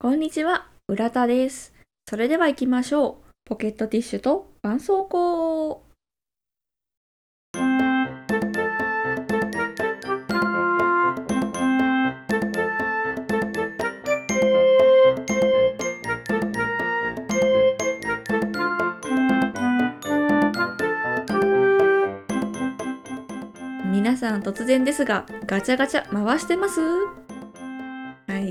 こんにちは、浦田です。それでは行きましょう。ポケットティッシュと絆創膏。皆さん突然ですが、ガチャガチャ回してます？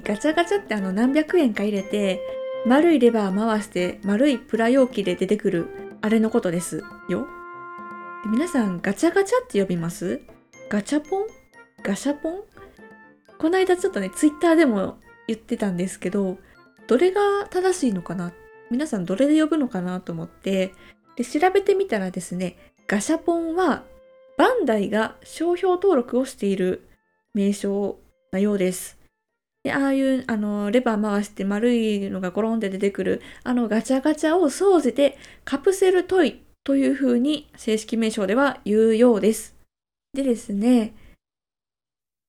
ガチャガチャってあの何百円か入れて、丸いレバー回して丸いプラ容器で出てくるあれのことですよ。で皆さんガチャガチャって呼びます？ガチャポン？ガシャポン？この間ちょっとね、ツイッターでも言ってたんですけど、どれが正しいのかな？皆さんどれで呼ぶのかなと思って、で、調べてみたらですね、ガシャポンはバンダイが商標登録をしている名称なようです。で、ああいう、あの、レバー回して丸いのがゴロンって出てくる、あのガチャガチャを総じてカプセルトイというふうに正式名称では言うようです。でですね、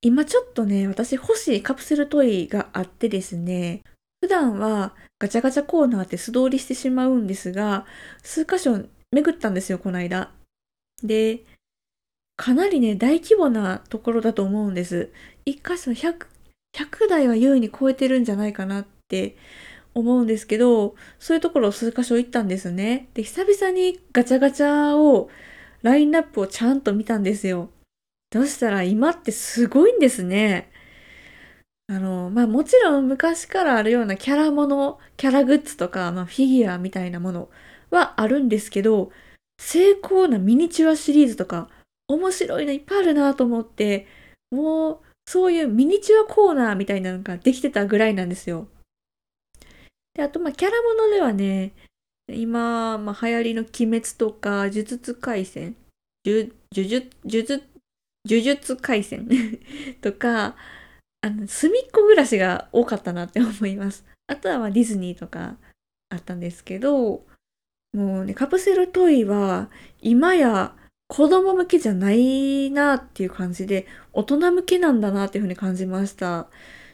今ちょっとね、私欲しいカプセルトイがあってですね、普段はガチャガチャコーナーって素通りしてしまうんですが、数箇所巡ったんですよ、この間。で、かなりね、大規模なところだと思うんです。一箇所100、100台は優位に超えてるんじゃないかなって思うんですけど、そういうところを数箇所行ったんですね。で、久々にガチャガチャを、ラインナップをちゃんと見たんですよ。そしたら今ってすごいんですね。あの、まあもちろん昔からあるようなキャラもの、キャラグッズとか、まあフィギュアみたいなものはあるんですけど、精巧なミニチュアシリーズとか、面白いのいっぱいあるなと思って、もうそういうミニチュアコーナーみたいなのができてたぐらいなんですよ。で、あとまあキャラものではね、今、まあ、流行りの鬼滅とか、呪術廻戦、呪術、呪術、呪術廻戦 とか、あの、隅っこ暮らしが多かったなって思います。あとはまあディズニーとかあったんですけど、もうね、カプセルトイは今や子供向けじゃないなっていう感じで、大人向けなんだなっていうふうに感じました。っ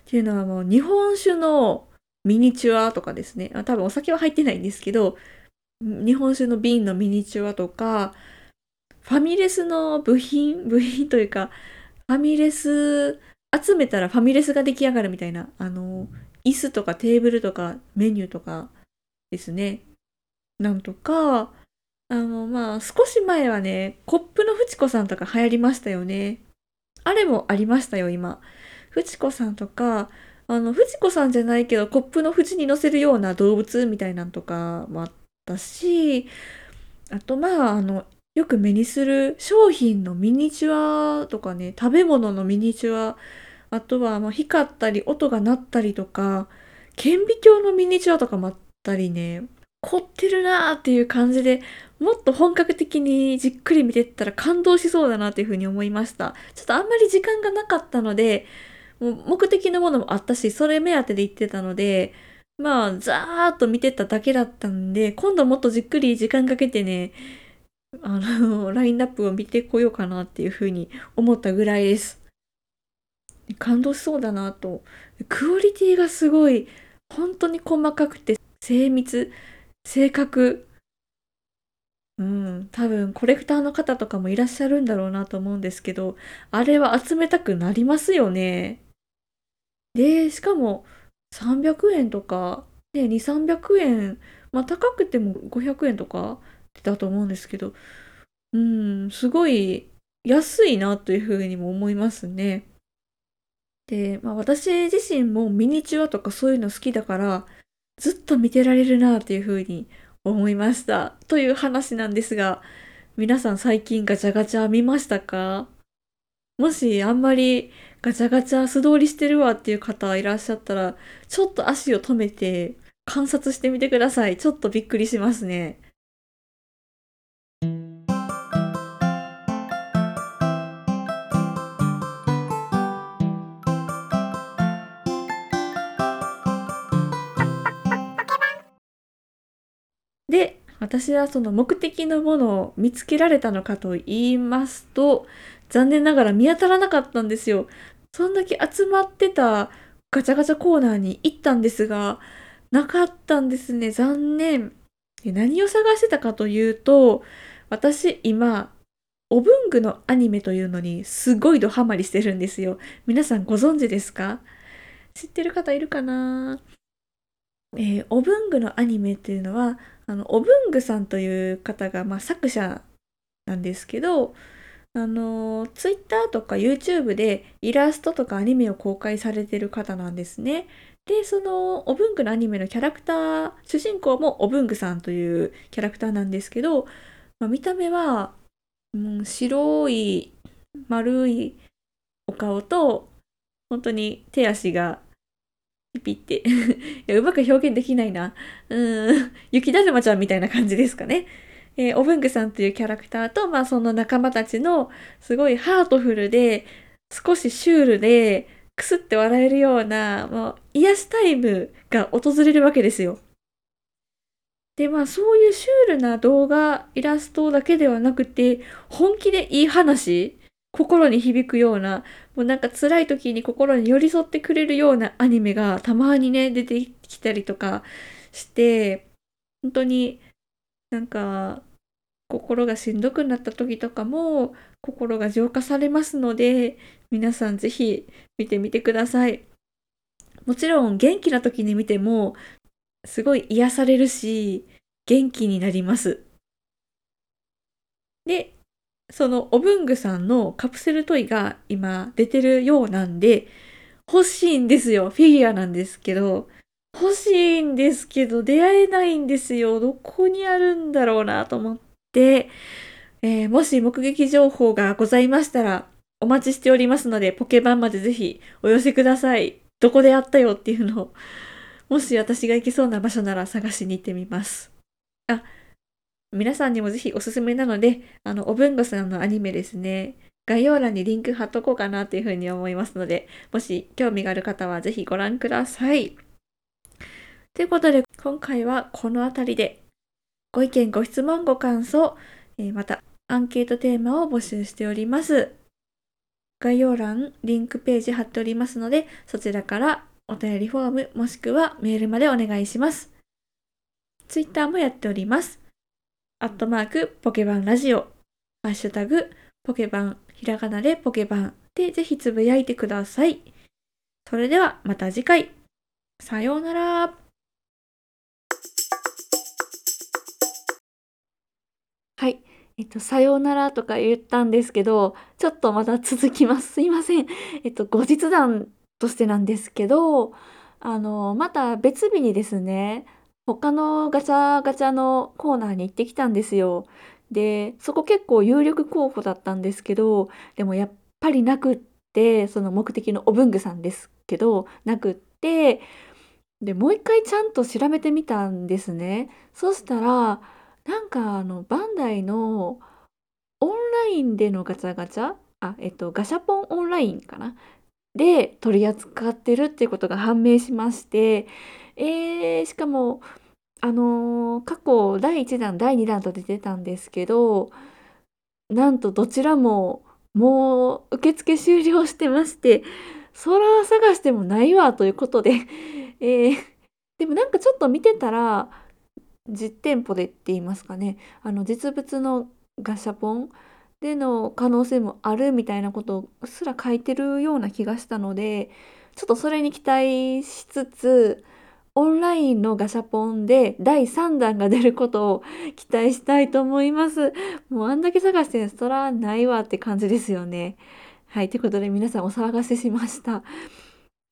ていうのはもう日本酒のミニチュアとかですね。多分お酒は入ってないんですけど、日本酒の瓶のミニチュアとか、ファミレスの部品、部品というか、ファミレス、集めたらファミレスが出来上がるみたいな、あの、椅子とかテーブルとかメニューとかですね。なんとか、あの、まあ、少し前はね、コップのフチコさんとか流行りましたよね。あれもありましたよ、今。フチコさんとか、あの、フチコさんじゃないけど、コップの縁に乗せるような動物みたいなんとかもあったし、あと、まあ、あの、よく目にする商品のミニチュアとかね、食べ物のミニチュア、あとは、まあ、光ったり、音が鳴ったりとか、顕微鏡のミニチュアとかもあったりね、凝ってるなーっていう感じで、もっと本格的にじっくり見てったら感動しそうだなっていうふうに思いました。ちょっとあんまり時間がなかったので、もう目的のものもあったし、それ目当てで行ってたので、まあ、ざーっと見てただけだったんで、今度もっとじっくり時間かけてね、あの、ラインナップを見てこようかなっていうふうに思ったぐらいです。感動しそうだなと。クオリティがすごい、本当に細かくて精密、正確。うん、多分コレクターの方とかもいらっしゃるんだろうなと思うんですけど、あれは集めたくなりますよね。で、しかも300円とか、ね、2、300円、まあ高くても500円とかだと思うんですけど、うん、すごい安いなというふうにも思いますね。で、まあ私自身もミニチュアとかそういうの好きだから、ずっと見てられるなっていうふうに思いました。という話なんですが、皆さん最近ガチャガチャ見ましたか？もしあんまりガチャガチャ素通りしてるわっていう方いらっしゃったら、ちょっと足を止めて観察してみてください。ちょっとびっくりしますね。私はその目的のものを見つけられたのかと言いますと、残念ながら見当たらなかったんですよ。そんだけ集まってたガチャガチャコーナーに行ったんですが、なかったんですね。残念。何を探してたかというと、私今、お文具のアニメというのにすごいドハマりしてるんですよ。皆さんご存知ですか？知ってる方いるかな？えー、お文具のアニメっていうのは、あの、お文具さんという方が、まあ、作者なんですけど、あの、ツイッターとか YouTube でイラストとかアニメを公開されてる方なんですね。で、そのお文具のアニメのキャラクター、主人公もお文具さんというキャラクターなんですけど、まあ、見た目は、うん、白い丸いお顔と、本当に手足がピピって いや、うまく表現できないな。うん、雪だるまちゃんみたいな感じですかね。えー、お文具さんというキャラクターと、まあその仲間たちのすごいハートフルで、少しシュールで、くすって笑えるような、もう癒しタイムが訪れるわけですよ。で、まあそういうシュールな動画、イラストだけではなくて、本気でいい話、心に響くような、もうなんか辛い時に心に寄り添ってくれるようなアニメがたまにね、出てきたりとかして、本当になんか心がしんどくなった時とかも心が浄化されますので皆さんぜひ見てみてください。もちろん元気な時に見てもすごい癒されるし元気になります。でそのお文具さんのカプセルトイが今出てるようなんで欲しいんですよフィギュアなんですけど欲しいんですけど、出会えないんですよ。どこにあるんだろうなと思って、えー、もし目撃情報がございましたら、お待ちしておりますので、ポケバンまでぜひお寄せください。どこであったよっていうのを、もし私が行けそうな場所なら探しに行ってみます。あ、皆さんにもぜひおすすめなので、あの、お文具さんのアニメですね。概要欄にリンク貼っとこうかなというふうに思いますので、もし興味がある方はぜひご覧ください。ということで、今回はこの辺りで、ご意見、ご質問、ご感想、えー、またアンケートテーマを募集しております。概要欄、リンクページ貼っておりますので、そちらからお便りフォーム、もしくはメールまでお願いします。ツイッターもやっております。アットマーク、ポケバンラジオ、ハッシュタグ、ポケバン、ひらがなでポケバンでぜひつぶやいてください。それではまた次回。さようなら。はい。えっと、さようならとか言ったんですけど、ちょっとまた続きます。すいません。えっと、後日談としてなんですけど、あの、また別日にですね、他のガチャガチャのコーナーに行ってきたんですよ。で、そこ結構有力候補だったんですけど、でもやっぱりなくって、その目的のお文具さんですけど、なくって、で、もう一回ちゃんと調べてみたんですね。そしたら、なんかあのバンダイのオンラインでのガチャガチャあえっとガシャポンオンラインかな？で取り扱ってるっていうことが判明しましてえー、しかもあのー、過去第1弾第2弾と出てたんですけどなんとどちらももう受付終了してまして空探してもないわということで、えー、でもなんかちょっと見てたら実店舗でって言いますかね。あの実物のガシャポンでの可能性もあるみたいなことをすら書いてるような気がしたのでちょっとそれに期待しつつオンラインのガシャポンで第3弾が出ることを期待したいと思います。もうあんだけ探してそらないわって感じですよね。はい。ということで皆さんお騒がせしました。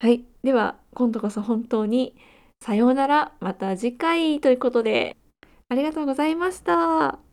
はい。では今度こそ本当にさようなら、また次回ということで、ありがとうございました。